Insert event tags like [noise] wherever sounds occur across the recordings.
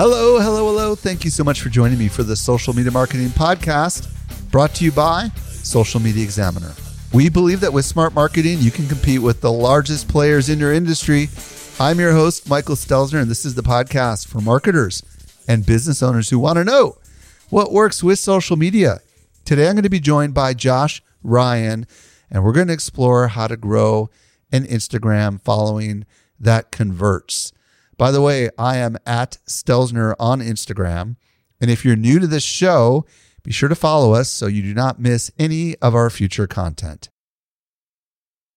Hello, hello, hello. Thank you so much for joining me for the Social Media Marketing Podcast, brought to you by Social Media Examiner. We believe that with smart marketing, you can compete with the largest players in your industry. I'm your host, Michael Stelzner, and this is the podcast for marketers and business owners who want to know what works with social media. Today, I'm going to be joined by Josh Ryan, and we're going to explore how to grow an Instagram following that converts. By the way, I am at Stelzner on Instagram. And if you're new to this show, be sure to follow us so you do not miss any of our future content.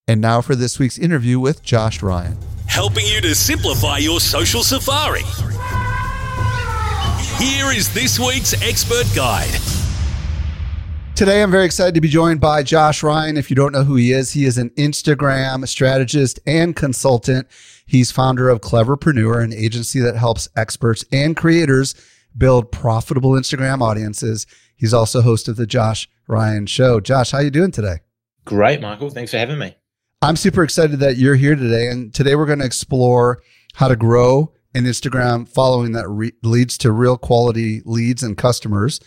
And now for this week's interview with Josh Ryan. Helping you to simplify your social safari. Here is this week's expert guide. Today, I'm very excited to be joined by Josh Ryan. If you don't know who he is, he is an Instagram strategist and consultant. He's founder of Cleverpreneur, an agency that helps experts and creators build profitable Instagram audiences. He's also host of the Josh Ryan Show. Josh, how are you doing today? Great, Michael. Thanks for having me. I'm super excited that you're here today. And today we're going to explore how to grow an Instagram following that re- leads to real quality leads and customers,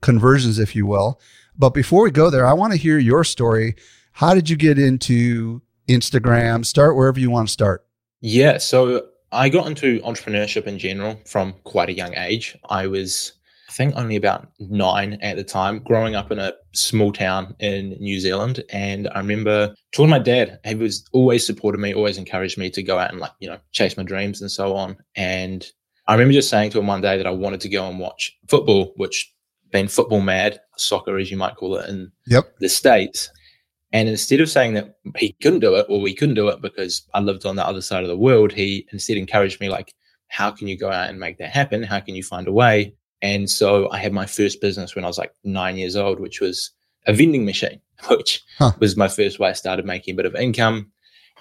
conversions, if you will. But before we go there, I want to hear your story. How did you get into Instagram? Start wherever you want to start. Yeah. So I got into entrepreneurship in general from quite a young age. I was, I think, only about nine at the time, growing up in a small town in New Zealand. And I remember talking to my dad. He was always supported me, always encouraged me to go out and like, you know, chase my dreams and so on. And I remember just saying to him one day that I wanted to go and watch football, which been football mad, soccer as you might call it in yep. the States. And instead of saying that he couldn't do it or we couldn't do it because I lived on the other side of the world, he instead encouraged me like, how can you go out and make that happen? How can you find a way? And so I had my first business when I was like nine years old, which was a vending machine, [laughs] which huh. was my first way I started making a bit of income.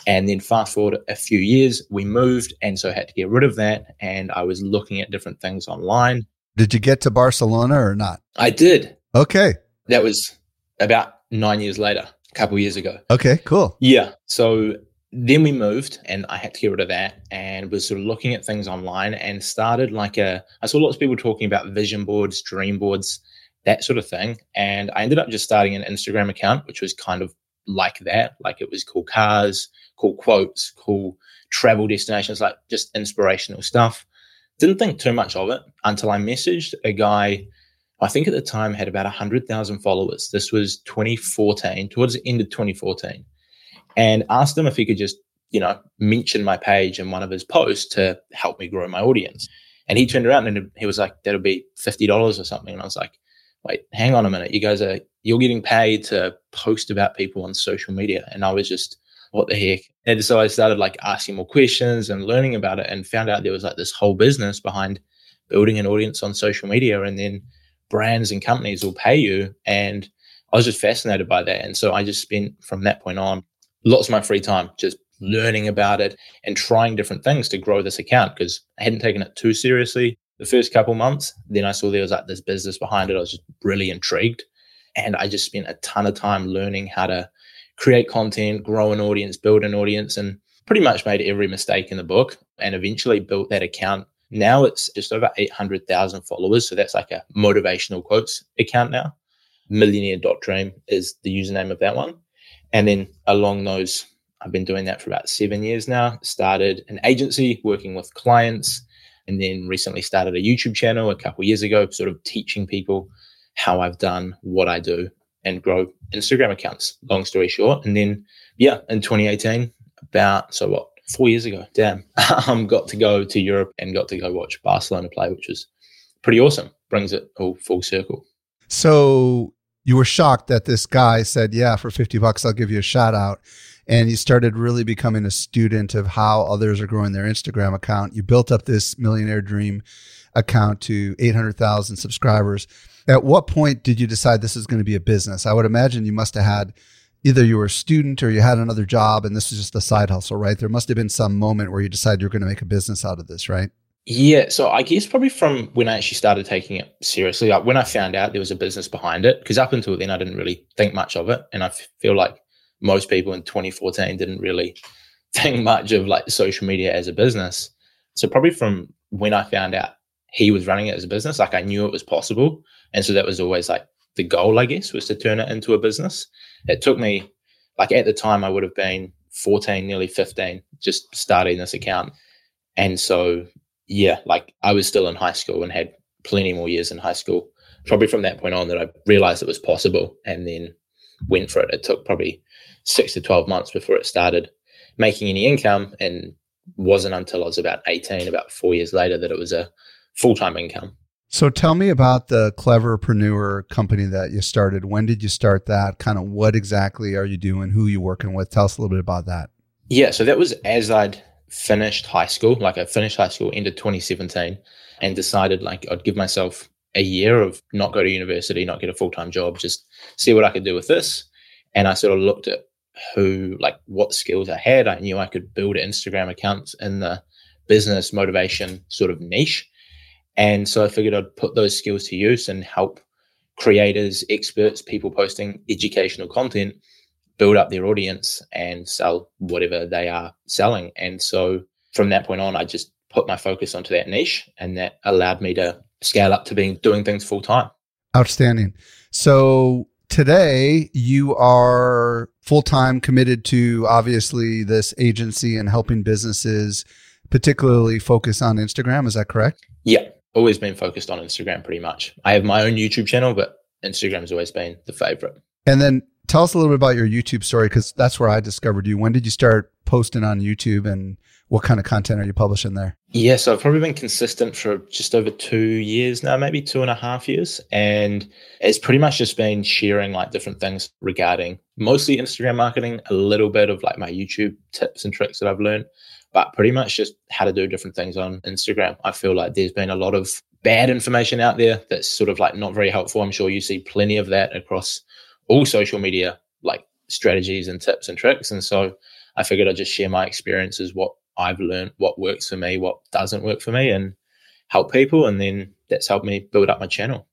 And then fast forward a few years, we moved. And so I had to get rid of that. And I was looking at different things online. Did you get to Barcelona or not? I did. Okay. That was about nine years later, a couple years ago. Okay, cool. Yeah. So then we moved and I had to get rid of that and was sort of looking at things online and started like a, I saw lots of people talking about vision boards, dream boards, that sort of thing. And I ended up just starting an Instagram account, which was kind of like that. Like it was cool cars, cool quotes, cool travel destinations, like just inspirational stuff. Didn't think too much of it until I messaged a guy. I think at the time had about 100,000 followers. This was 2014, towards the end of 2014, and asked him if he could just, you know, mention my page in one of his posts to help me grow my audience. And he turned around and he was like, that'll be $50 or something. And I was like, wait, hang on a minute. You guys are, you're getting paid to post about people on social media. And I was just, what the heck? And so I started like asking more questions and learning about it and found out there was like this whole business behind building an audience on social media and then brands and companies will pay you. And I was just fascinated by that. And so I just spent from that point on lots of my free time just learning about it and trying different things to grow this account because I hadn't taken it too seriously the first couple months. Then I saw there was like this business behind it. I was just really intrigued. And I just spent a ton of time learning how to create content, grow an audience, build an audience, and pretty much made every mistake in the book and eventually built that account. Now it's just over 800,000 followers. So that's like a motivational quotes account now. Millionaire dot dream is the username of that one. And then along those, I've been doing that for about seven years now. Started an agency working with clients and then recently started a YouTube channel a couple years ago, sort of teaching people how I've done what I do and grow Instagram accounts, long story short. And then, yeah, in 2018, about, so what, four years ago. Damn, [laughs] um, got to go to Europe and got to go watch Barcelona play, which was pretty awesome. Brings it all full circle. So you were shocked that this guy said, "Yeah, for fifty bucks, I'll give you a shout out." And you started really becoming a student of how others are growing their Instagram account. You built up this millionaire dream account to 800,000 subscribers. At what point did you decide this is going to be a business? I would imagine you must have had either you were a student or you had another job and this was just a side hustle, right? There must have been some moment where you decided you're going to make a business out of this, right? Yeah, so I guess probably from when I actually started taking it seriously, like when I found out there was a business behind it, because up until then I didn't really think much of it, and I feel like most people in 2014 didn't really [laughs] think much of like social media as a business. So probably from when I found out he was running it as a business, like I knew it was possible, and so that was always like the goal, I guess, was to turn it into a business. It took me, like at the time, I would have been 14, nearly 15, just starting this account. And so, yeah, like I was still in high school and had plenty more years in high school. Probably from that point on that I realized it was possible and then went for it. It took probably six to 12 months before it started making any income and wasn't until I was about 18, about four years later, that it was a full time income. So tell me about the Cleverpreneur company that you started. When did you start that? Kind of what exactly are you doing? Who are you working with? Tell us a little bit about that. Yeah, so that was as I'd finished high school. Like I finished high school into 2017 and decided like I'd give myself a year of not go to university, not get a full time job, just see what I could do with this. And I sort of looked at who, like, what skills I had. I knew I could build Instagram accounts in the business motivation sort of niche. And so I figured I'd put those skills to use and help creators, experts, people posting educational content build up their audience and sell whatever they are selling. And so from that point on, I just put my focus onto that niche and that allowed me to scale up to being doing things full time. Outstanding. So today you are full time committed to obviously this agency and helping businesses particularly focus on Instagram. Is that correct? Yeah always been focused on Instagram pretty much. I have my own YouTube channel, but Instagram's always been the favorite. And then tell us a little bit about your YouTube story because that's where I discovered you. When did you start posting on YouTube and what kind of content are you publishing there? Yeah, so I've probably been consistent for just over two years now, maybe two and a half years. And it's pretty much just been sharing like different things regarding mostly Instagram marketing, a little bit of like my YouTube tips and tricks that I've learned but pretty much just how to do different things on Instagram. I feel like there's been a lot of bad information out there that's sort of like not very helpful. I'm sure you see plenty of that across all social media, like strategies and tips and tricks. And so I figured I'd just share my experiences, what I've learned, what works for me, what doesn't work for me, and help people. And then that's helped me build up my channel.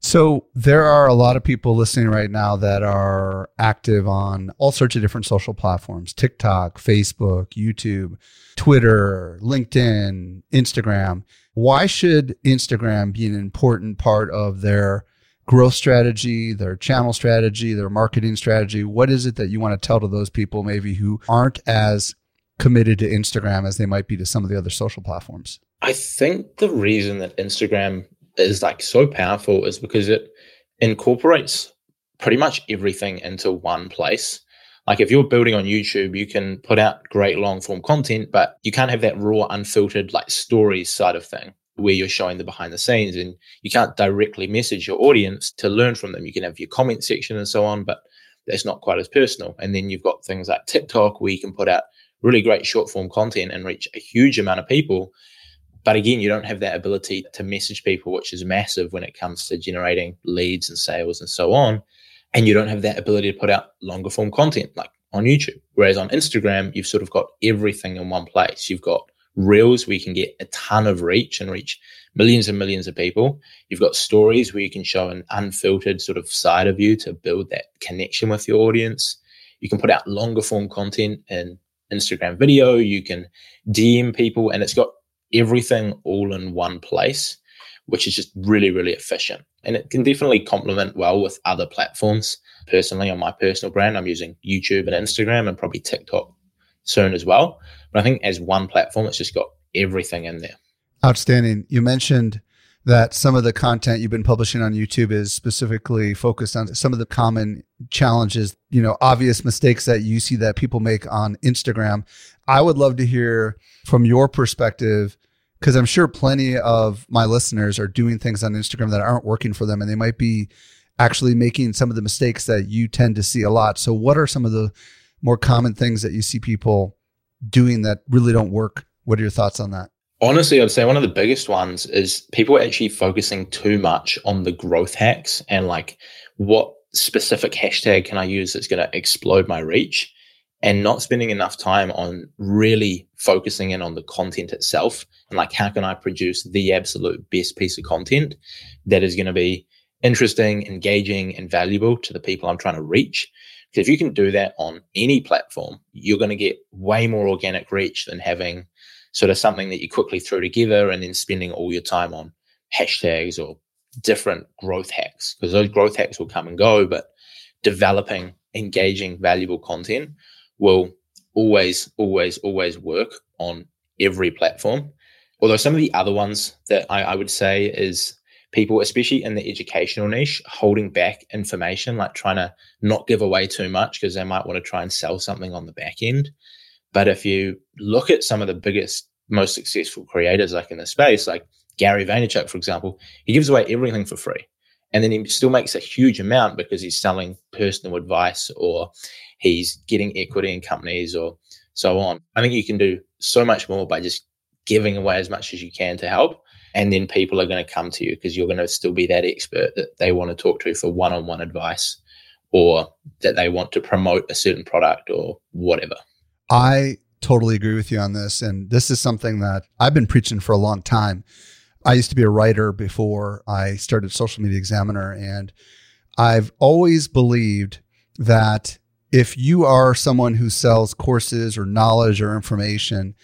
So there are a lot of people listening right now that are active on all sorts of different social platforms TikTok, Facebook, YouTube, Twitter, LinkedIn, Instagram. Why should Instagram be an important part of their growth strategy, their channel strategy, their marketing strategy? What is it that you want to tell to those people maybe who aren't as committed to Instagram as they might be to some of the other social platforms? I think the reason that Instagram is like so powerful is because it incorporates pretty much everything into one place. Like if you're building on YouTube, you can put out great long form content, but you can't have that raw, unfiltered like stories side of thing where you're showing the behind the scenes and you can't directly message your audience to learn from them. You can have your comment section and so on, but that's not quite as personal. And then you've got things like TikTok where you can put out really great short form content and reach a huge amount of people. But again, you don't have that ability to message people, which is massive when it comes to generating leads and sales and so on. And you don't have that ability to put out longer form content like on YouTube. Whereas on Instagram, you've sort of got everything in one place. You've got reels where you can get a ton of reach and reach millions and millions of people. You've got stories where you can show an unfiltered sort of side of you to build that connection with your audience. You can put out longer form content in Instagram video. You can DM people and it's got everything all in one place, which is just really, really efficient. And it can definitely complement well with other platforms. Personally, on my personal brand, I'm using YouTube and Instagram and probably TikTok soon as well. But I think as one platform, it's just got everything in there. Outstanding. You mentioned that some of the content you've been publishing on YouTube is specifically focused on some of the common challenges, you know, obvious mistakes that you see that people make on Instagram. I would love to hear from your perspective because I'm sure plenty of my listeners are doing things on Instagram that aren't working for them and they might be actually making some of the mistakes that you tend to see a lot. So, what are some of the more common things that you see people doing that really don't work? What are your thoughts on that? Honestly, I'd say one of the biggest ones is people are actually focusing too much on the growth hacks and like what specific hashtag can I use that's going to explode my reach and not spending enough time on really focusing in on the content itself and like how can I produce the absolute best piece of content that is going to be interesting, engaging, and valuable to the people I'm trying to reach. Because if you can do that on any platform, you're going to get way more organic reach than having sort of something that you quickly throw together and then spending all your time on hashtags or different growth hacks. Because those growth hacks will come and go, but developing engaging, valuable content will always, always, always work on every platform. Although some of the other ones that I, I would say is people, especially in the educational niche, holding back information, like trying to not give away too much because they might want to try and sell something on the back end. But if you look at some of the biggest, most successful creators like in the space, like Gary Vaynerchuk, for example, he gives away everything for free. And then he still makes a huge amount because he's selling personal advice or he's getting equity in companies or so on. I think you can do so much more by just giving away as much as you can to help and then people are going to come to you because you're going to still be that expert that they want to talk to for one-on-one advice or that they want to promote a certain product or whatever i totally agree with you on this and this is something that i've been preaching for a long time i used to be a writer before i started social media examiner and i've always believed that if you are someone who sells courses or knowledge or information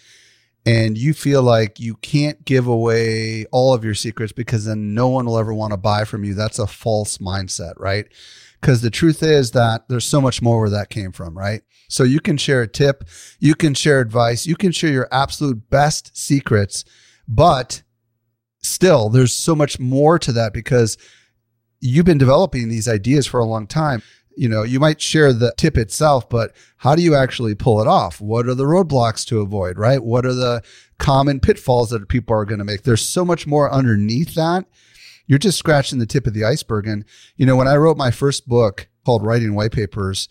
and you feel like you can't give away all of your secrets because then no one will ever want to buy from you, that's a false mindset, right? Because the truth is that there's so much more where that came from, right? So you can share a tip, you can share advice, you can share your absolute best secrets, but still there's so much more to that because you've been developing these ideas for a long time you know, you might share the tip itself, but how do you actually pull it off? What are the roadblocks to avoid, right? What are the common pitfalls that people are going to make? There's so much more underneath that. You're just scratching the tip of the iceberg. And, you know, when I wrote my first book called Writing White Papers,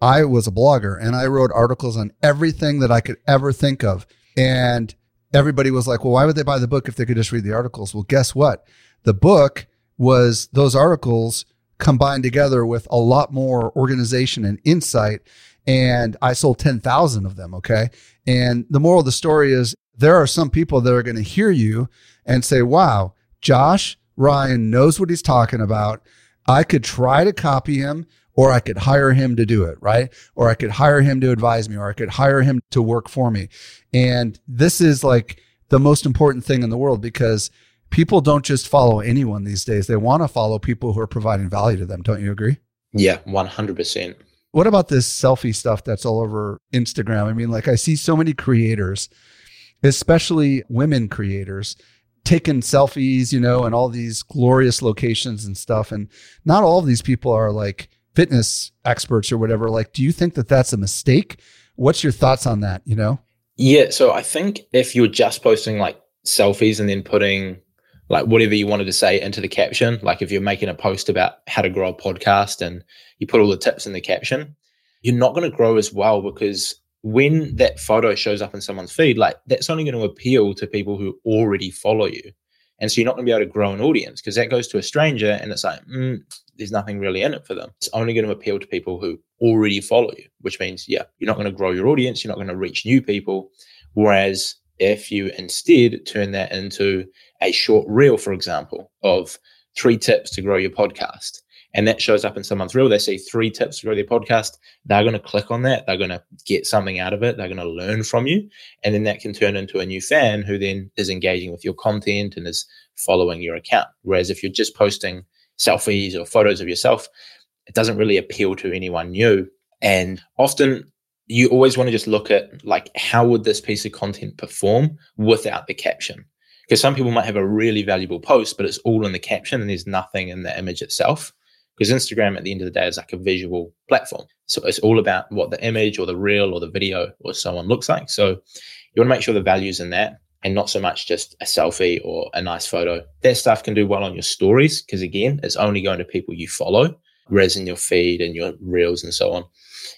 I was a blogger and I wrote articles on everything that I could ever think of. And everybody was like, well, why would they buy the book if they could just read the articles? Well, guess what? The book was those articles combined together with a lot more organization and insight. And I sold 10,000 of them. Okay. And the moral of the story is there are some people that are going to hear you and say, wow, Josh Ryan knows what he's talking about. I could try to copy him or I could hire him to do it, right? Or I could hire him to advise me or I could hire him to work for me. And this is like the most important thing in the world because people don't just follow anyone these days. They want to follow people who are providing value to them. Don't you agree? Yeah, 100%. What about this selfie stuff that's all over Instagram? I mean, like I see so many creators, especially women creators, taking selfies, you know, and all these glorious locations and stuff. And not all of these people are like fitness experts or whatever. Like, do you think that that's a mistake? What's your thoughts on that? You know? Yeah. So I think if you're just posting like selfies and then putting like whatever you wanted to say into the caption. Like if you're making a post about how to grow a podcast and you put all the tips in the caption, you're not going to grow as well because when that photo shows up in someone's feed, like that's only going to appeal to people who already follow you. And so you're not going to be able to grow an audience because that goes to a stranger and it's like, mm, there's nothing really in it for them. It's only going to appeal to people who already follow you, which means, yeah, you're not going to grow your audience. You're not going to reach new people. Whereas if you instead turn that into a short reel, for example, of three tips to grow your podcast, and that shows up in someone's reel, they see three tips to grow their podcast, they're going to click on that. They're going to get something out of it. They're going to learn from you. And then that can turn into a new fan who then is engaging with your content and is following your account. Whereas if you're just posting selfies or photos of yourself, it doesn't really appeal to anyone new. And often you always want to just look at like how would this piece of content perform without the caption Because some people might have a really valuable post, but it's all in the caption and there's nothing in the image itself. Because Instagram at the end of the day is like a visual platform. So it's all about what the image or the reel or the video or someone looks like. So you want to make sure the value's in that and not so much just a selfie or a nice photo. That stuff can do well on your stories because again, it's only going to people you follow, whereas in your feed and your reels and so on,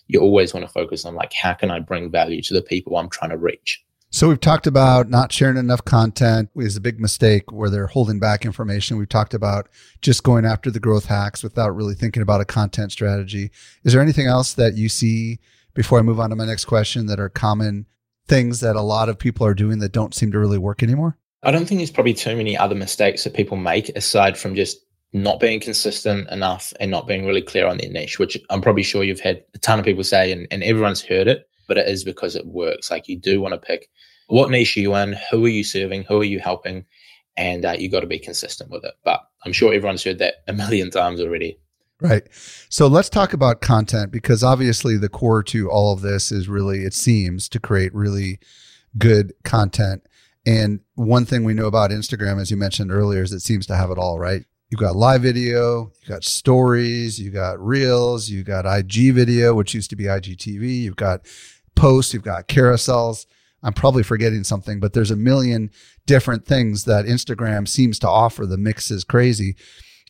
you always want to focus on like how can I bring value to the people I'm trying to reach. So we've talked about not sharing enough content is a big mistake where they're holding back information. We've talked about just going after the growth hacks without really thinking about a content strategy. Is there anything else that you see before I move on to my next question that are common things that a lot of people are doing that don't seem to really work anymore? I don't think there's probably too many other mistakes that people make aside from just not being consistent enough and not being really clear on their niche, which I'm probably sure you've had a ton of people say and, and everyone's heard it, but it is because it works. Like you do want to pick what niche are you in, who are you serving, who are you helping, and uh, you got to be consistent with it. But I'm sure everyone's heard that a million times already. Right. So let's talk about content because obviously the core to all of this is really, it seems to create really good content. And one thing we know about Instagram, as you mentioned earlier, is it seems to have it all, right? You've got live video, you've got stories, you've got reels, you've got IG video, which used to be IGTV, you've got posts, you've got carousels. I'm probably forgetting something, but there's a million different things that Instagram seems to offer. The mix is crazy.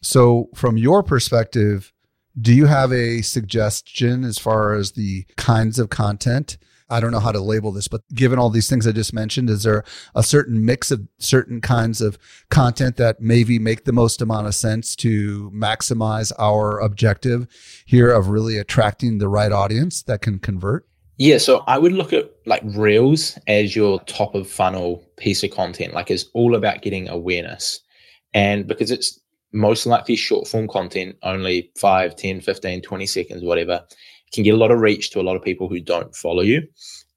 So, from your perspective, do you have a suggestion as far as the kinds of content? I don't know how to label this, but given all these things I just mentioned, is there a certain mix of certain kinds of content that maybe make the most amount of sense to maximize our objective here of really attracting the right audience that can convert? Yeah, so I would look at like Reels as your top of funnel piece of content. Like it's all about getting awareness. And because it's most likely short form content, only 5, 10, 15, 20 seconds, whatever, can get a lot of reach to a lot of people who don't follow you.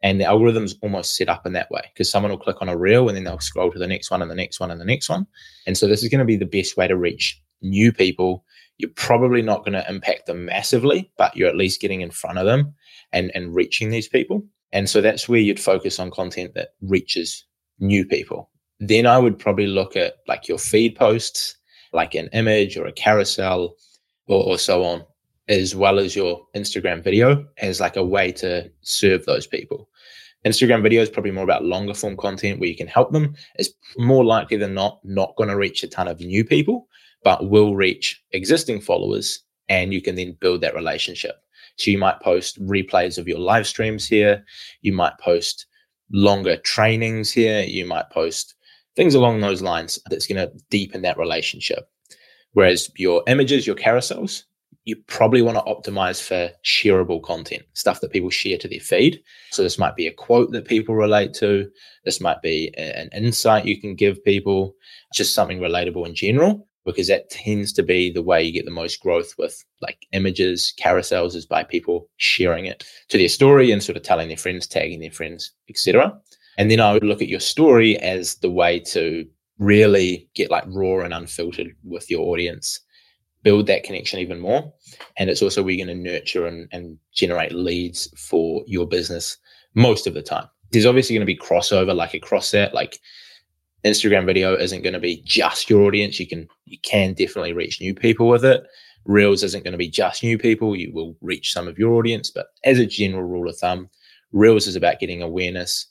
And the algorithm's almost set up in that way because someone will click on a reel and then they'll scroll to the next one and the next one and the next one. And so this is going to be the best way to reach new people. You're probably not going to impact them massively, but you're at least getting in front of them and, and reaching these people. And so that's where you'd focus on content that reaches new people. Then I would probably look at like your feed posts like an image or a carousel or, or so on, as well as your Instagram video as like a way to serve those people. Instagram video is probably more about longer form content where you can help them. It's more likely than not not going to reach a ton of new people, but will reach existing followers and you can then build that relationship. So you might post replays of your live streams here. You might post longer trainings here. You might post things along those lines that's going to deepen that relationship. Whereas your images, your carousels, you probably want to optimize for shareable content, stuff that people share to their feed. So this might be a quote that people relate to. This might be an insight you can give people, just something relatable in general, because that tends to be the way you get the most growth with like images, carousels is by people sharing it to their story and sort of telling their friends, tagging their friends, etc. And then I would look at your story as the way to really get like raw and unfiltered with your audience, build that connection even more. And it's also where you're going to nurture and, and generate leads for your business most of the time. There's obviously going to be crossover, like across that, like Instagram video isn't going to be just your audience. You can you can definitely reach new people with it. Reels isn't going to be just new people. You will reach some of your audience, but as a general rule of thumb, Reels is about getting awareness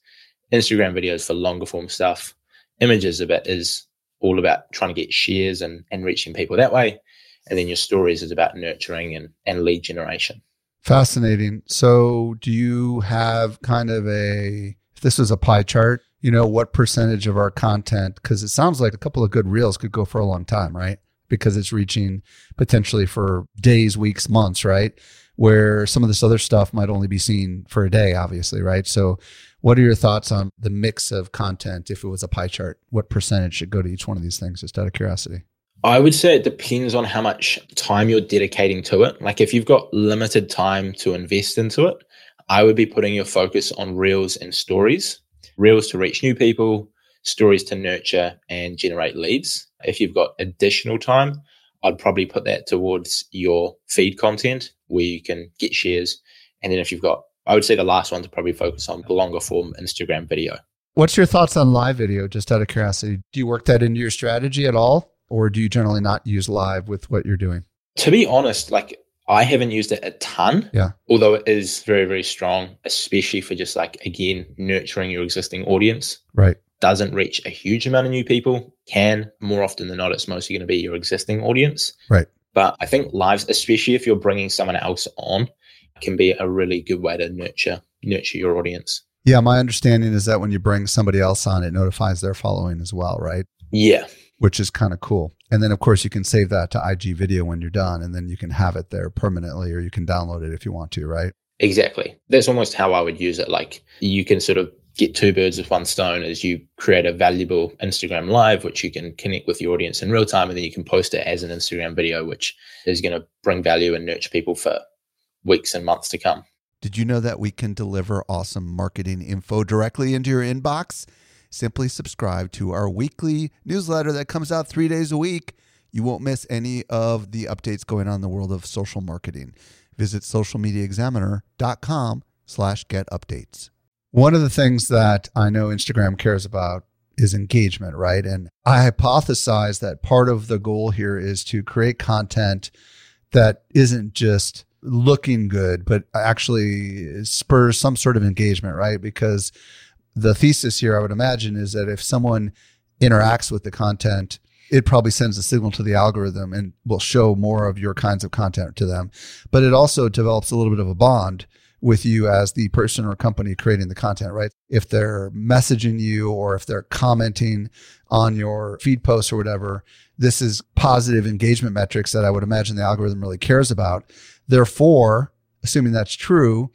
Instagram videos for longer form stuff. Images about is all about trying to get shares and, and reaching people that way. And then your stories is about nurturing and, and lead generation. Fascinating. So do you have kind of a if this was a pie chart, you know, what percentage of our content, because it sounds like a couple of good reels could go for a long time, right? Because it's reaching potentially for days, weeks, months, right? Where some of this other stuff might only be seen for a day, obviously, right? So what are your thoughts on the mix of content if it was a pie chart? What percentage should go to each one of these things, just out of curiosity? I would say it depends on how much time you're dedicating to it. Like if you've got limited time to invest into it, I would be putting your focus on reels and stories. Reels to reach new people, stories to nurture and generate leads. If you've got additional time, I'd probably put that towards your feed content where you can get shares. And then if you've got I would say the last one to probably focus on the longer form Instagram video. What's your thoughts on live video, just out of curiosity? Do you work that into your strategy at all? Or do you generally not use live with what you're doing? To be honest, like I haven't used it a ton. Yeah. Although it is very, very strong, especially for just like, again, nurturing your existing audience. Right. Doesn't reach a huge amount of new people. Can more often than not, it's mostly going to be your existing audience. Right. But I think lives, especially if you're bringing someone else on, can be a really good way to nurture nurture your audience. Yeah, my understanding is that when you bring somebody else on, it notifies their following as well, right? Yeah. Which is kind of cool. And then, of course, you can save that to IG video when you're done, and then you can have it there permanently, or you can download it if you want to, right? Exactly. That's almost how I would use it. Like you can sort of get two birds with one stone as you create a valuable Instagram live, which you can connect with your audience in real time, and then you can post it as an Instagram video, which is going to bring value and nurture people for weeks and months to come. Did you know that we can deliver awesome marketing info directly into your inbox? Simply subscribe to our weekly newsletter that comes out three days a week. You won't miss any of the updates going on in the world of social marketing. Visit socialmediaexaminer.com slash get updates. One of the things that I know Instagram cares about is engagement, right? And I hypothesize that part of the goal here is to create content that isn't just looking good, but actually spurs some sort of engagement, right? Because the thesis here, I would imagine, is that if someone interacts with the content, it probably sends a signal to the algorithm and will show more of your kinds of content to them. But it also develops a little bit of a bond with you as the person or company creating the content, right? If they're messaging you or if they're commenting on your feed posts or whatever, this is positive engagement metrics that I would imagine the algorithm really cares about. Therefore, assuming that's true,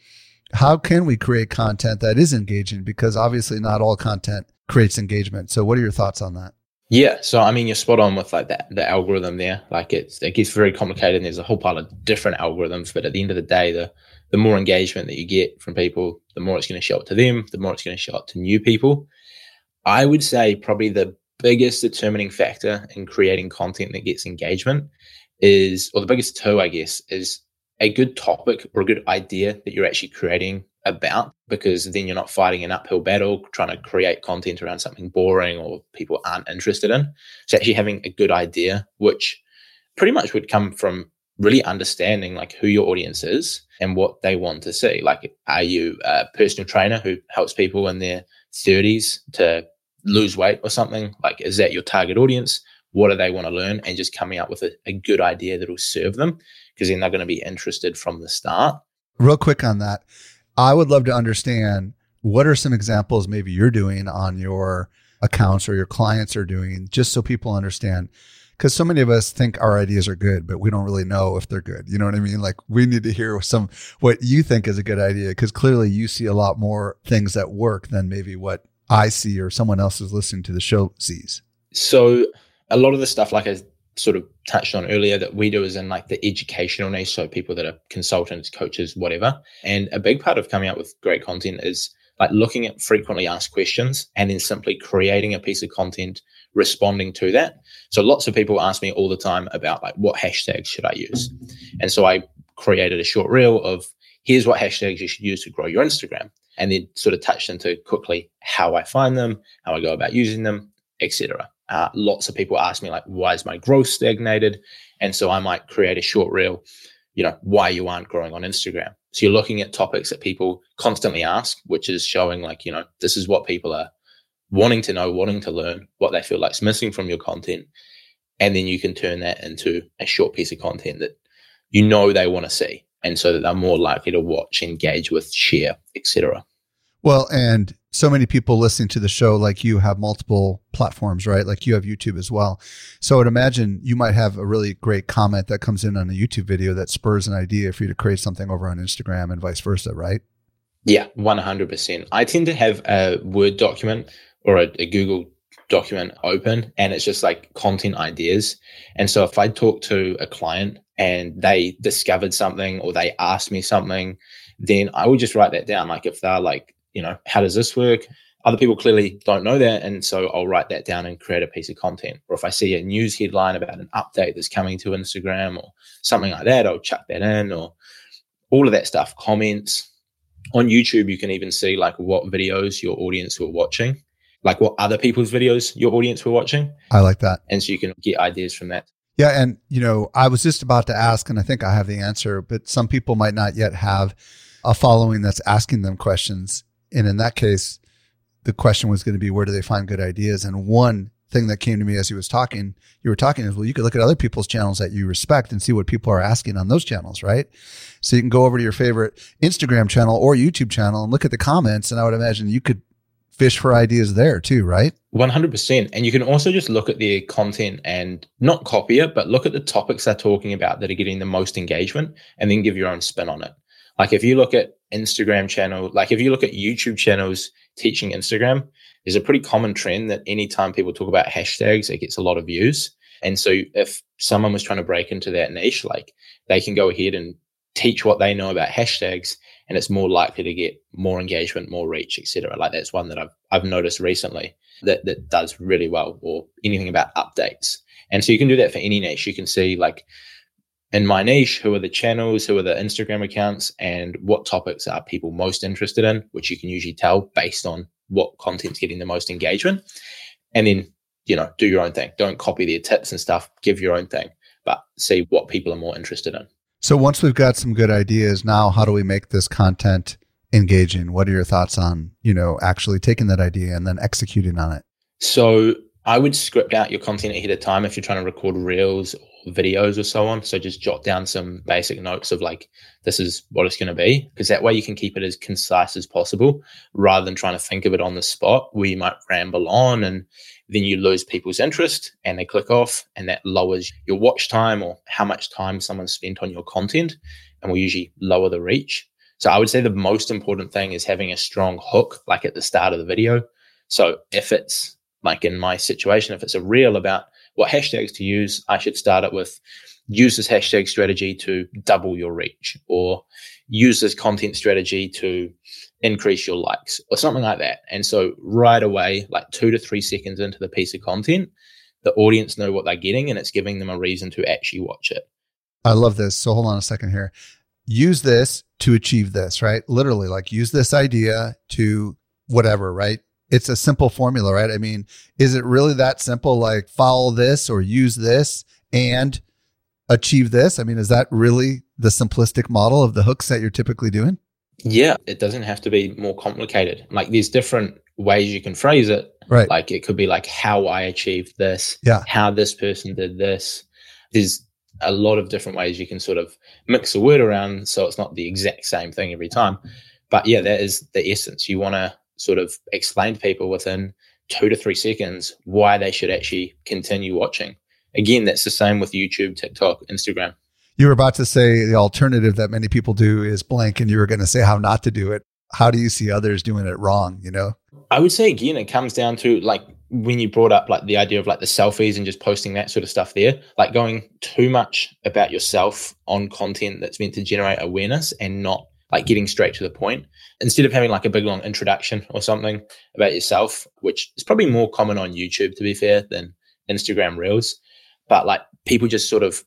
how can we create content that is engaging? Because obviously, not all content creates engagement. So, what are your thoughts on that? Yeah, so I mean, you're spot on with like that the algorithm there. Like it's it gets very complicated, and there's a whole pile of different algorithms. But at the end of the day, the the more engagement that you get from people, the more it's going to show up to them, the more it's going to show up to new people. I would say probably the biggest determining factor in creating content that gets engagement is, or the biggest two, I guess, is a good topic or a good idea that you're actually creating about because then you're not fighting an uphill battle trying to create content around something boring or people aren't interested in. So actually having a good idea, which pretty much would come from really understanding like who your audience is and what they want to see. Like, are you a personal trainer who helps people in their 30s to lose weight or something? Like, is that your target audience? What do they want to learn? And just coming up with a, a good idea that will serve them because they're not going to be interested from the start. Real quick on that, I would love to understand what are some examples maybe you're doing on your accounts or your clients are doing, just so people understand. Because so many of us think our ideas are good, but we don't really know if they're good. You know what I mean? Like we need to hear some what you think is a good idea, because clearly you see a lot more things that work than maybe what I see or someone else is listening to the show sees. So a lot of the stuff, like I sort of touched on earlier that we do is in like the educational niche. So people that are consultants, coaches, whatever. And a big part of coming up with great content is like looking at frequently asked questions and then simply creating a piece of content responding to that. So lots of people ask me all the time about like what hashtags should I use? And so I created a short reel of here's what hashtags you should use to grow your Instagram. And then sort of touched into quickly how I find them, how I go about using them, etc. Uh, lots of people ask me like, why is my growth stagnated? And so I might create a short reel, you know, why you aren't growing on Instagram. So you're looking at topics that people constantly ask, which is showing like, you know, this is what people are wanting to know, wanting to learn, what they feel like's missing from your content. And then you can turn that into a short piece of content that you know they want to see. And so that they're more likely to watch, engage with, share, etc. Well, and so many people listening to the show, like you, have multiple platforms, right? Like you have YouTube as well. So I would imagine you might have a really great comment that comes in on a YouTube video that spurs an idea for you to create something over on Instagram and vice versa, right? Yeah, 100%. I tend to have a Word document or a, a Google document open and it's just like content ideas. And so if I talk to a client and they discovered something or they asked me something, then I would just write that down. Like if they're like, you know, how does this work? Other people clearly don't know that. And so I'll write that down and create a piece of content. Or if I see a news headline about an update that's coming to Instagram or something like that, I'll chuck that in or all of that stuff, comments. On YouTube, you can even see like what videos your audience were watching. like what other people's videos your audience were watching. I like that. And so you can get ideas from that. Yeah. And, you know, I was just about to ask, and I think I have the answer, but some people might not yet have a following that's asking them questions. And in that case, the question was going to be, where do they find good ideas? And one thing that came to me as he was talking, you were talking is, well, you could look at other people's channels that you respect and see what people are asking on those channels, right? So you can go over to your favorite Instagram channel or YouTube channel and look at the comments. And I would imagine you could fish for ideas there too, right? 100%. And you can also just look at the content and not copy it, but look at the topics they're talking about that are getting the most engagement and then give your own spin on it. Like if you look at Instagram channel, like if you look at YouTube channels teaching Instagram, there's a pretty common trend that anytime people talk about hashtags, it gets a lot of views. And so if someone was trying to break into that niche, like they can go ahead and teach what they know about hashtags and it's more likely to get more engagement, more reach, etc. Like that's one that I've I've noticed recently that that does really well, or anything about updates. And so you can do that for any niche. You can see like in my niche, who are the channels, who are the Instagram accounts, and what topics are people most interested in, which you can usually tell based on what content's getting the most engagement. And then, you know, do your own thing. Don't copy their tips and stuff. Give your own thing, but see what people are more interested in. So once we've got some good ideas, now how do we make this content engaging? What are your thoughts on, you know, actually taking that idea and then executing on it? So I would script out your content ahead of time if you're trying to record reels or videos or so on. So just jot down some basic notes of like, this is what it's going to be, because that way you can keep it as concise as possible rather than trying to think of it on the spot where you might ramble on and then you lose people's interest and they click off and that lowers your watch time or how much time someone spent on your content and will usually lower the reach. So I would say the most important thing is having a strong hook like at the start of the video. So if it's like in my situation, if it's a reel about what hashtags to use, I should start it with use this hashtag strategy to double your reach or use this content strategy to increase your likes or something like that. And so right away, like two to three seconds into the piece of content, the audience know what they're getting and it's giving them a reason to actually watch it. I love this. So hold on a second here. Use this to achieve this, right? Literally, like use this idea to whatever, right? It's a simple formula, right? I mean, is it really that simple? Like follow this or use this and achieve this? I mean, is that really the simplistic model of the hooks that you're typically doing? Yeah, it doesn't have to be more complicated. Like there's different ways you can phrase it. Right. Like it could be like how I achieved this, yeah. how this person did this. There's a lot of different ways you can sort of mix a word around so it's not the exact same thing every time. But yeah, that is the essence. You want to sort of explain to people within two to three seconds why they should actually continue watching. Again, that's the same with YouTube, TikTok, Instagram. You were about to say the alternative that many people do is blank and you were going to say how not to do it. How do you see others doing it wrong you know? I would say again it comes down to like when you brought up like the idea of like the selfies and just posting that sort of stuff there like going too much about yourself on content that's meant to generate awareness and not like getting straight to the point instead of having like a big long introduction or something about yourself which is probably more common on youtube to be fair than instagram reels but like people just sort of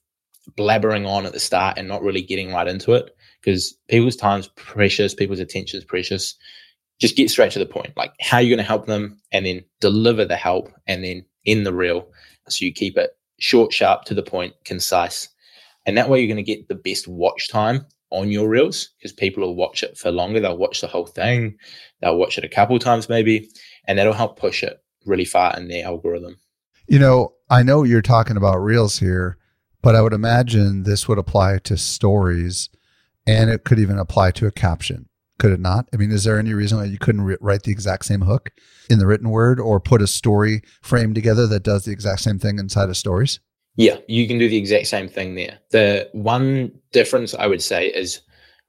blabbering on at the start and not really getting right into it because people's time's precious, people's attention's precious. Just get straight to the point. Like how you're going to help them and then deliver the help and then in the reel. So you keep it short, sharp, to the point, concise. And that way you're going to get the best watch time on your reels because people will watch it for longer. They'll watch the whole thing. They'll watch it a couple times maybe, and that'll help push it really far in the algorithm. You know, I know you're talking about reels here, but I would imagine this would apply to stories and it could even apply to a caption. Could it not? I mean, is there any reason why you couldn't re- write the exact same hook in the written word or put a story frame together that does the exact same thing inside of stories? Yeah, you can do the exact same thing there. The one difference I would say is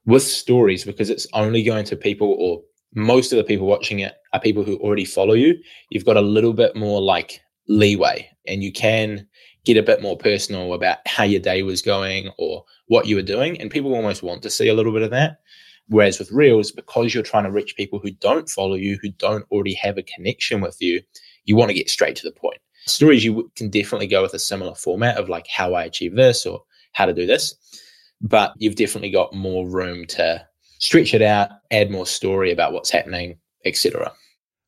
with stories, because it's only going to people or most of the people watching it are people who already follow you, you've got a little bit more like leeway and you can get a bit more personal about how your day was going or what you were doing. And people almost want to see a little bit of that. Whereas with Reels, because you're trying to reach people who don't follow you, who don't already have a connection with you, you want to get straight to the point. Stories, you can definitely go with a similar format of like how I achieve this or how to do this. But you've definitely got more room to stretch it out, add more story about what's happening, etc.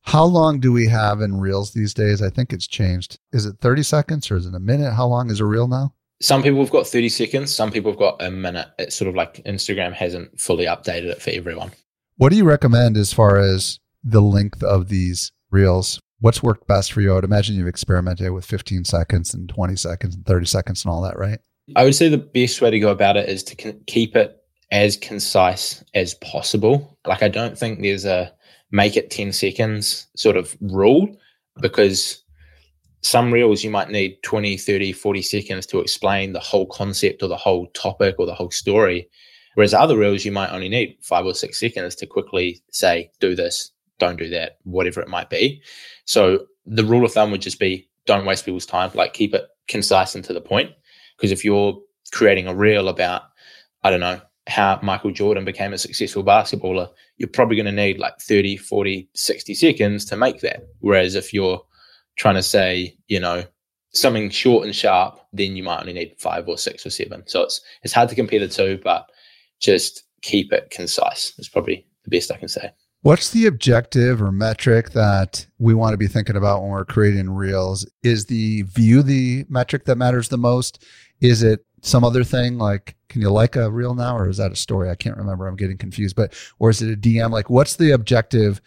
How long do we have in reels these days? I think it's changed. Is it 30 seconds or is it a minute? How long is a reel now? Some people have got 30 seconds, some people have got a minute. It's sort of like Instagram hasn't fully updated it for everyone. What do you recommend as far as the length of these reels? What's worked best for you? I would imagine you've experimented with 15 seconds and 20 seconds and 30 seconds and all that, right? I would say the best way to go about it is to keep it as concise as possible. Like, I don't think there's a make it 10 seconds sort of rule because some reels you might need 20, 30, 40 seconds to explain the whole concept or the whole topic or the whole story. Whereas other reels you might only need five or six seconds to quickly say, do this, don't do that, whatever it might be. So the rule of thumb would just be don't waste people's time, like keep it concise and to the point. Because if you're creating a reel about, I don't know, how Michael Jordan became a successful basketballer, you're probably going to need like 30, 40, 60 seconds to make that. Whereas if you're trying to say, you know, something short and sharp, then you might only need five or six or seven. So it's it's hard to compare the two, but just keep it concise. Is probably the best I can say. What's the objective or metric that we want to be thinking about when we're creating reels? Is the view the metric that matters the most? Is it some other thing like can you like a reel now or is that a story i can't remember i'm getting confused but or is it a dm like what's the objective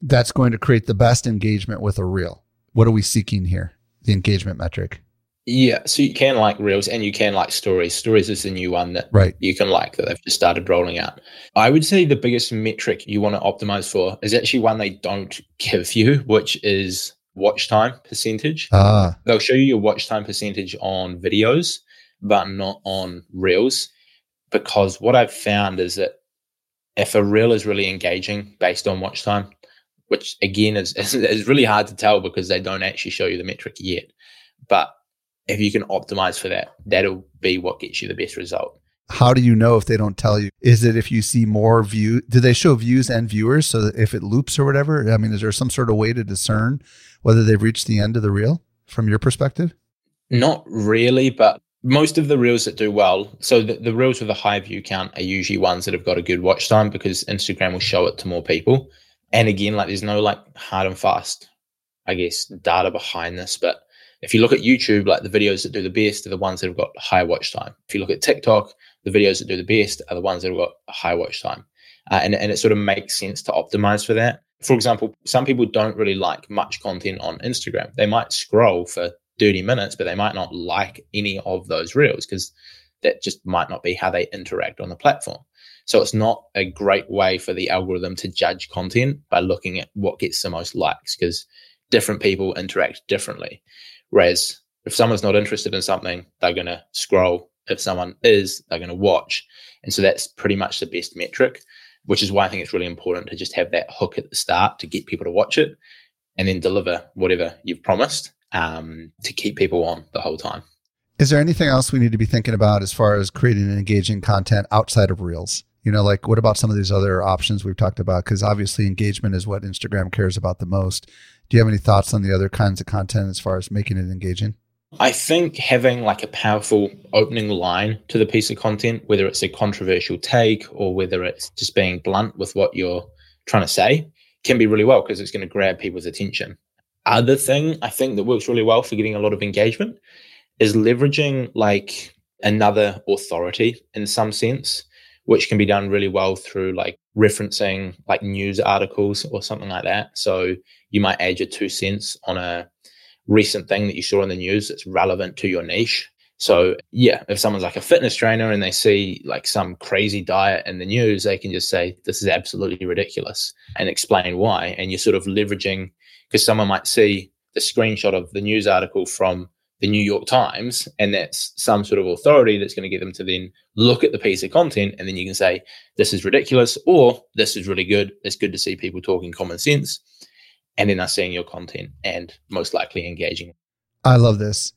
that's going to create the best engagement with a reel what are we seeking here the engagement metric yeah so you can like reels and you can like stories stories is the new one that right you can like that they've just started rolling out i would say the biggest metric you want to optimize for is actually one they don't give you which is watch time percentage ah. they'll show you your watch time percentage on videos but not on reels. Because what I've found is that if a reel is really engaging based on watch time, which again is, is, [laughs] is really hard to tell because they don't actually show you the metric yet. But if you can optimize for that, that'll be what gets you the best result. How do you know if they don't tell you? Is it if you see more view? Do they show views and viewers so that if it loops or whatever? I mean, is there some sort of way to discern whether they've reached the end of the reel from your perspective? Not really, but most of the reels that do well, so the, the reels with a high view count are usually ones that have got a good watch time because Instagram will show it to more people. And again, like there's no like hard and fast, I guess, data behind this. But if you look at YouTube, like the videos that do the best are the ones that have got high watch time. If you look at TikTok, the videos that do the best are the ones that have got high watch time. Uh, and, and it sort of makes sense to optimize for that. For example, some people don't really like much content on Instagram. They might scroll for 30 minutes, but they might not like any of those reels because that just might not be how they interact on the platform. So it's not a great way for the algorithm to judge content by looking at what gets the most likes because different people interact differently. Whereas if someone's not interested in something, they're going to scroll. If someone is, they're going to watch. And so that's pretty much the best metric, which is why I think it's really important to just have that hook at the start to get people to watch it and then deliver whatever you've promised um, to keep people on the whole time. Is there anything else we need to be thinking about as far as creating and engaging content outside of Reels? You know, like what about some of these other options we've talked about? Because obviously, engagement is what Instagram cares about the most. Do you have any thoughts on the other kinds of content as far as making it engaging? I think having like a powerful opening line to the piece of content, whether it's a controversial take or whether it's just being blunt with what you're trying to say, can be really well because it's going to grab people's attention other thing I think that works really well for getting a lot of engagement is leveraging like another authority in some sense, which can be done really well through like referencing like news articles or something like that. So you might add your two cents on a recent thing that you saw in the news that's relevant to your niche. So yeah, if someone's like a fitness trainer and they see like some crazy diet in the news, they can just say this is absolutely ridiculous and explain why. And you're sort of leveraging because someone might see the screenshot of the news article from the New York Times, and that's some sort of authority that's going to get them to then look at the piece of content, and then you can say, This is ridiculous, or this is really good. It's good to see people talking common sense. And then they're seeing your content and most likely engaging. I love this.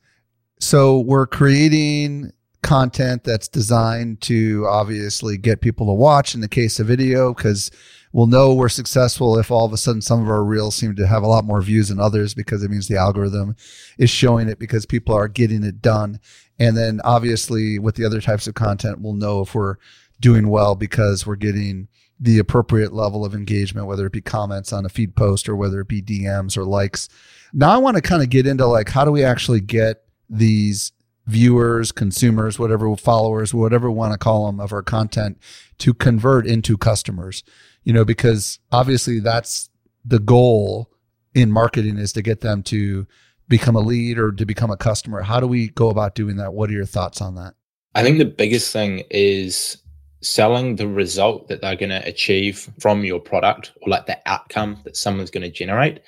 So we're creating content that's designed to obviously get people to watch in the case of video, because we'll know we're successful if all of a sudden some of our reels seem to have a lot more views than others because it means the algorithm is showing it because people are getting it done. And then obviously with the other types of content, we'll know if we're doing well because we're getting the appropriate level of engagement, whether it be comments on a feed post or whether it be DMs or likes. Now I want to kind of get into like how do we actually get these viewers, consumers, whatever followers, whatever we want to call them of our content to convert into customers. You know, because obviously that's the goal in marketing is to get them to become a lead or to become a customer. How do we go about doing that? What are your thoughts on that? I think the biggest thing is selling the result that they're going to achieve from your product or like the outcome that someone's going to generate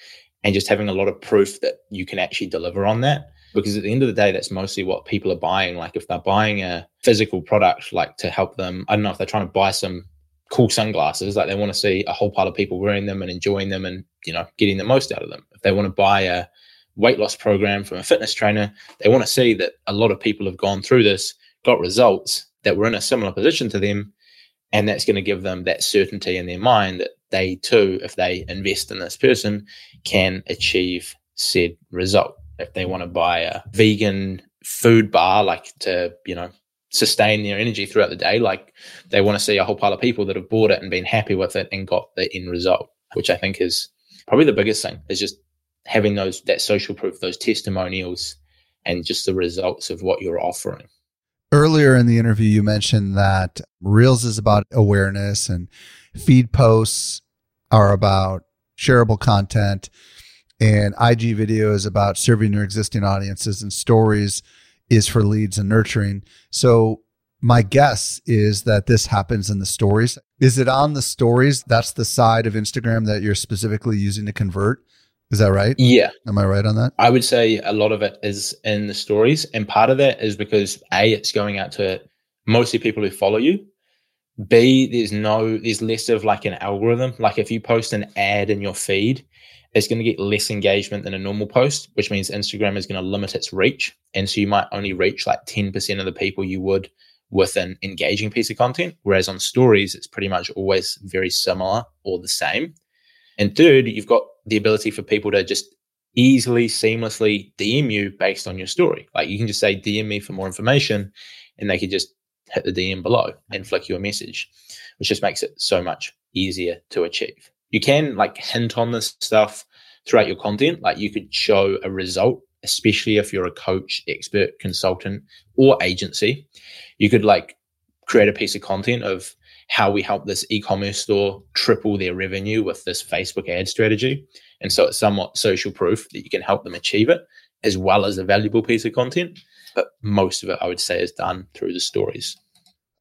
and just having a lot of proof that you can actually deliver on that because at the end of the day that's mostly what people are buying like if they're buying a physical product like to help them i don't know if they're trying to buy some cool sunglasses like they want to see a whole pile of people wearing them and enjoying them and you know getting the most out of them if they want to buy a weight loss program from a fitness trainer they want to see that a lot of people have gone through this got results that were in a similar position to them. And that's going to give them that certainty in their mind that they too, if they invest in this person, can achieve said result. If they want to buy a vegan food bar, like to, you know, sustain their energy throughout the day, like they want to see a whole pile of people that have bought it and been happy with it and got the end result, which I think is probably the biggest thing is just having those that social proof, those testimonials, and just the results of what you're offering. Earlier in the interview, you mentioned that Reels is about awareness and feed posts are about shareable content and IG video is about serving your existing audiences and stories is for leads and nurturing. So my guess is that this happens in the stories. Is it on the stories? That's the side of Instagram that you're specifically using to convert. Is that right? Yeah. Am I right on that? I would say a lot of it is in the stories. And part of that is because A, it's going out to mostly people who follow you. B, there's no, there's less of like an algorithm. Like if you post an ad in your feed, it's going to get less engagement than a normal post, which means Instagram is going to limit its reach. And so you might only reach like 10% of the people you would with an engaging piece of content. Whereas on stories, it's pretty much always very similar or the same. And third, you've got the ability for people to just easily, seamlessly DM you based on your story. Like you can just say, DM me for more information, and they could just hit the DM below and flick you a message, which just makes it so much easier to achieve. You can like hint on this stuff throughout your content. Like you could show a result, especially if you're a coach, expert, consultant, or agency. You could like create a piece of content of how we help this e-commerce store triple their revenue with this Facebook ad strategy. And so it's somewhat social proof that you can help them achieve it as well as a valuable piece of content. But most of it, I would say, is done through the stories.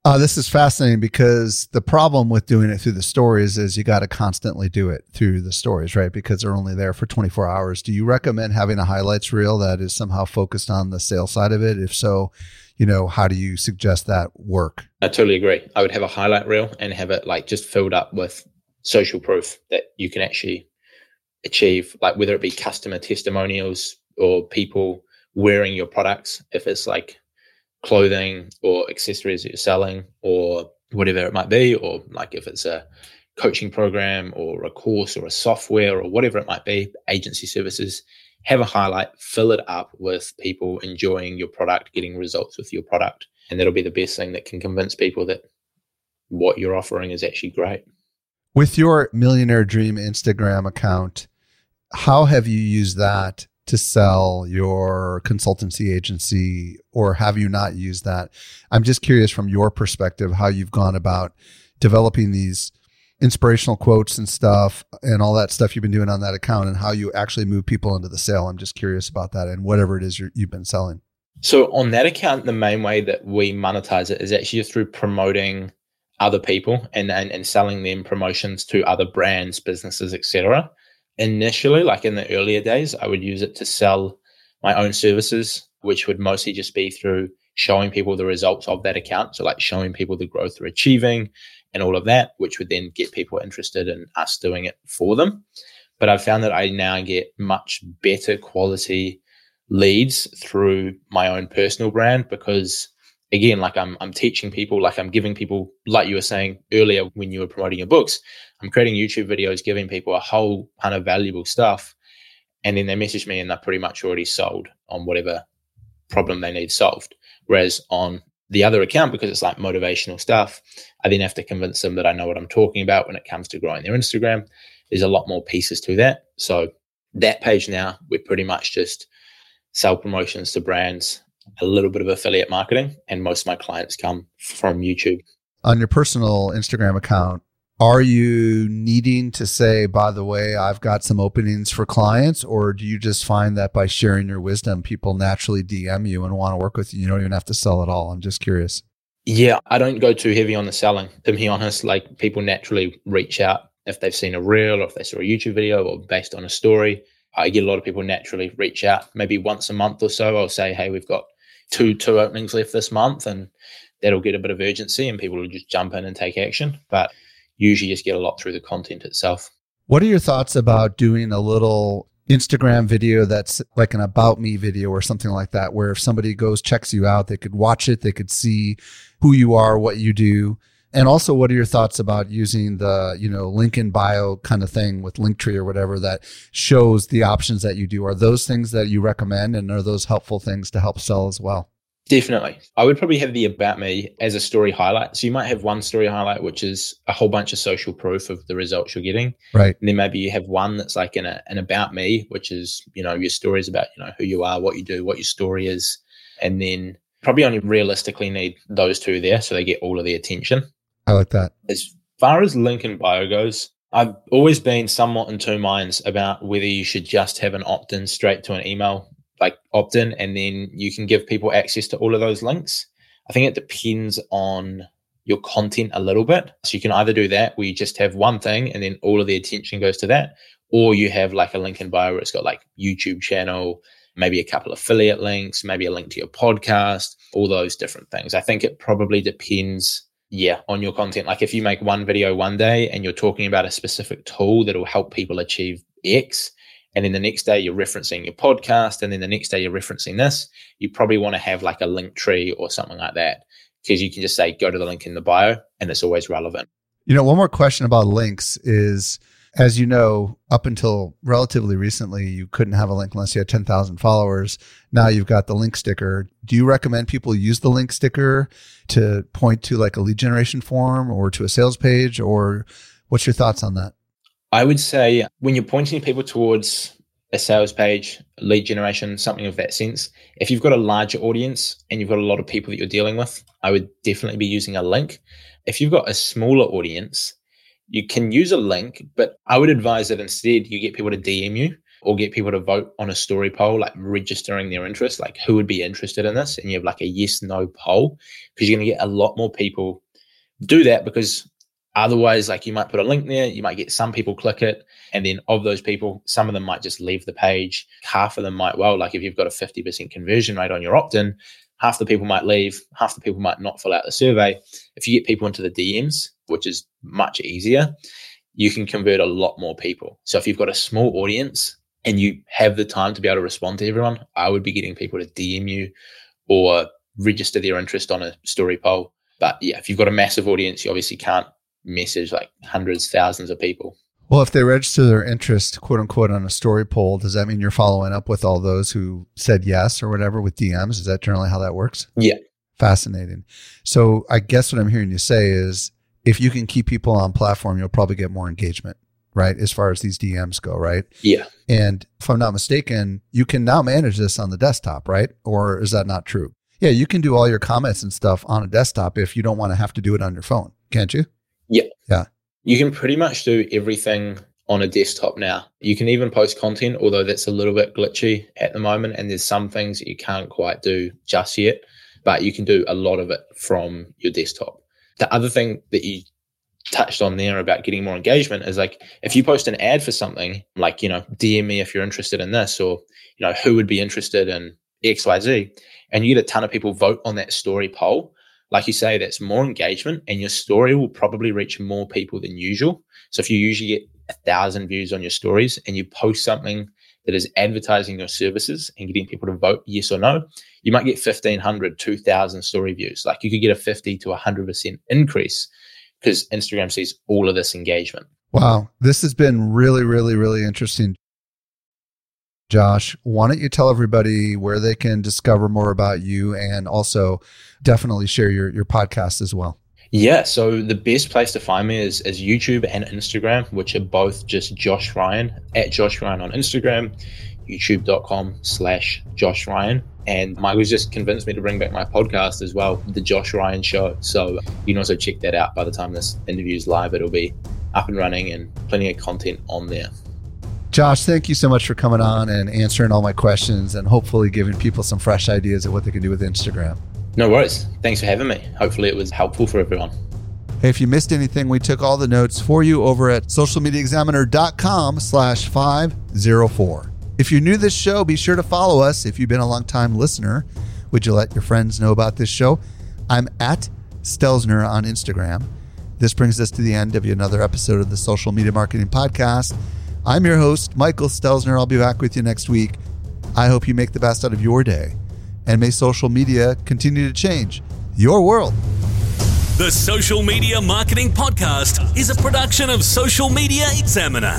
Uh, this is fascinating because the problem with doing it through the stories is you got to constantly do it through the stories, right? Because they're only there for 24 hours. Do you recommend having a highlights reel that is somehow focused on the sales side of it? If so, you know, how do you suggest that work? I totally agree. I would have a highlight reel and have it like just filled up with social proof that you can actually achieve, like whether it be customer testimonials or people wearing your products, if it's like clothing or accessories that you're selling or whatever it might be, or like if it's a coaching program or a course or a software or whatever it might be, agency services, have a highlight, fill it up with people enjoying your product, getting results with your product. And that'll be the best thing that can convince people that what you're offering is actually great. With your Millionaire Dream Instagram account, how have you used that to sell your consultancy agency or have you not used that? I'm just curious from your perspective how you've gone about developing these inspirational quotes and stuff and all that stuff you've been doing on that account and how you actually move people into the sale. I'm just curious about that and whatever it is you have been selling. So on that account, the main way that we monetize it is actually through promoting other people and, and, and selling them promotions to other brands, businesses, etc. Initially, like in the earlier days, I would use it to sell my own services, which would mostly just be through showing people the results of that account. So like showing people the growth they're achieving, and all of that, which would then get people interested in us doing it for them. But I've found that I now get much better quality leads through my own personal brand because again, like I'm I'm teaching people, like I'm giving people, like you were saying earlier when you were promoting your books, I'm creating YouTube videos, giving people a whole ton of valuable stuff. And then they message me and they're pretty much already sold on whatever problem they need solved. Whereas on the other account, because it's like motivational stuff, I then have to convince them that I know what I'm talking about when it comes to growing their Instagram. There's a lot more pieces to that. So that page now, we're pretty much just sell promotions to brands, a little bit of affiliate marketing, and most of my clients come from YouTube. On your personal Instagram account, are you needing to say, by the way, I've got some openings for clients, or do you just find that by sharing your wisdom, people naturally DM you and want to work with you? You don't even have to sell at all. I'm just curious. Yeah, I don't go too heavy on the selling, to be honest. Like people naturally reach out if they've seen a reel or if they saw a YouTube video or based on a story. I get a lot of people naturally reach out maybe once a month or so. I'll say, hey, we've got two two openings left this month, and that'll get a bit of urgency, and people will just jump in and take action. But usually just get a lot through the content itself. What are your thoughts about doing a little Instagram video that's like an about me video or something like that, where if somebody goes, checks you out, they could watch it, they could see who you are, what you do. And also, what are your thoughts about using the, you know, link in bio kind of thing with Linktree or whatever that shows the options that you do? Are those things that you recommend and are those helpful things to help sell as well? Definitely. I would probably have the about me as a story highlight. So you might have one story highlight, which is a whole bunch of social proof of the results you're getting. Right. And then maybe you have one that's like an, an about me, which is, you know, your stories about, you know, who you are, what you do, what your story is. And then probably only realistically need those two there so they get all of the attention. I like that. As far as link in bio goes, I've always been somewhat in two minds about whether you should just have an opt in straight to an email like opt in and then you can give people access to all of those links. I think it depends on your content a little bit. So you can either do that where you just have one thing and then all of the attention goes to that, or you have like a link in bio where it's got like YouTube channel, maybe a couple of affiliate links, maybe a link to your podcast, all those different things. I think it probably depends, yeah, on your content. Like if you make one video one day and you're talking about a specific tool that will help people achieve X, and then the next day you're referencing your podcast and then the next day you're referencing this you probably want to have like a Linktree or something like that because you can just say go to the link in the bio and it's always relevant you know one more question about links is as you know up until relatively recently you couldn't have a link unless you had 10,000 followers. Now you've got the link sticker. Do you recommend people use the link sticker to point to like a lead generation form or to a sales page or what's your thoughts on that? I would say when you're pointing people towards a sales page, lead generation, something of that sense, if you've got a larger audience and you've got a lot of people that you're dealing with, I would definitely be using a link. If you've got a smaller audience, you can use a link, but I would advise that instead you get people to DM you or get people to vote on a story poll, like registering their interest, like who would be interested in this. And you have like a yes, no poll, because you're going to get a lot more people do that because Otherwise, like you might put a link there, you might get some people click it. And then of those people, some of them might just leave the page. Half of them might, well, like if you've got a 50% conversion rate on your opt in, half the people might leave, half the people might not fill out the survey. If you get people into the DMs, which is much easier, you can convert a lot more people. So if you've got a small audience and you have the time to be able to respond to everyone, I would be getting people to DM you or register their interest on a story poll. But yeah, if you've got a massive audience, you obviously can't message like hundreds, thousands of people. Well, if they register their interest, quote unquote, on a story poll, does that mean you're following up with all those who said yes or whatever with DMs? Is that generally how that works? Yeah. Fascinating. So I guess what I'm hearing you say is if you can keep people on platform, you'll probably get more engagement, right? As far as these DMs go, right? Yeah. And if I'm not mistaken, you can now manage this on the desktop, right? Or is that not true? Yeah, you can do all your comments and stuff on a desktop if you don't want to have to do it on your phone, can't you? Yeah. Yeah. You can pretty much do everything on a desktop now. You can even post content, although that's a little bit glitchy at the moment. And there's some things that you can't quite do just yet, but you can do a lot of it from your desktop. The other thing that you touched on there about getting more engagement is like if you post an ad for something like you know dm me if you're interested in this or you know who would be interested in xyz and you get a ton of people vote on that story poll like you say, that's more engagement and your story will probably reach more people than usual. So if you usually get a thousand views on your stories and you post something that is advertising your services and getting people to vote yes or no, you might get 1500, 2000 story views. Like you could get a 50 to 100% increase because Instagram sees all of this engagement. Wow. This has been really, really, really interesting. Josh, why don't you tell everybody where they can discover more about you and also definitely share your, your podcast as well? Yeah, so the best place to find me is, is YouTube and Instagram, which are both just Josh Ryan at Josh Ryan on Instagram, youtube.com slash Josh Ryan. And Michael's just convinced me to bring back my podcast as well, The Josh Ryan Show. So you can also check that out by the time this interview is live. It'll be up and running and plenty of content on there. Josh, thank you so much for coming on and answering all my questions and hopefully giving people some fresh ideas of what they can do with Instagram. No worries. Thanks for having me. Hopefully, it was helpful for everyone. Hey, if you missed anything, we took all the notes for you over at socialmediaexaminer.com slash 504. If you're new to this show, be sure to follow us. If you've been a long time listener, would you let your friends know about this show? I'm at Stelzner on Instagram. This brings us to the end of another episode of the Social Media Marketing Podcast. I'm your host, Michael Stelzner. I'll be back with you next week. I hope you make the best out of your day, and may social media continue to change your world. The Social Media Marketing Podcast is a production of Social Media Examiner.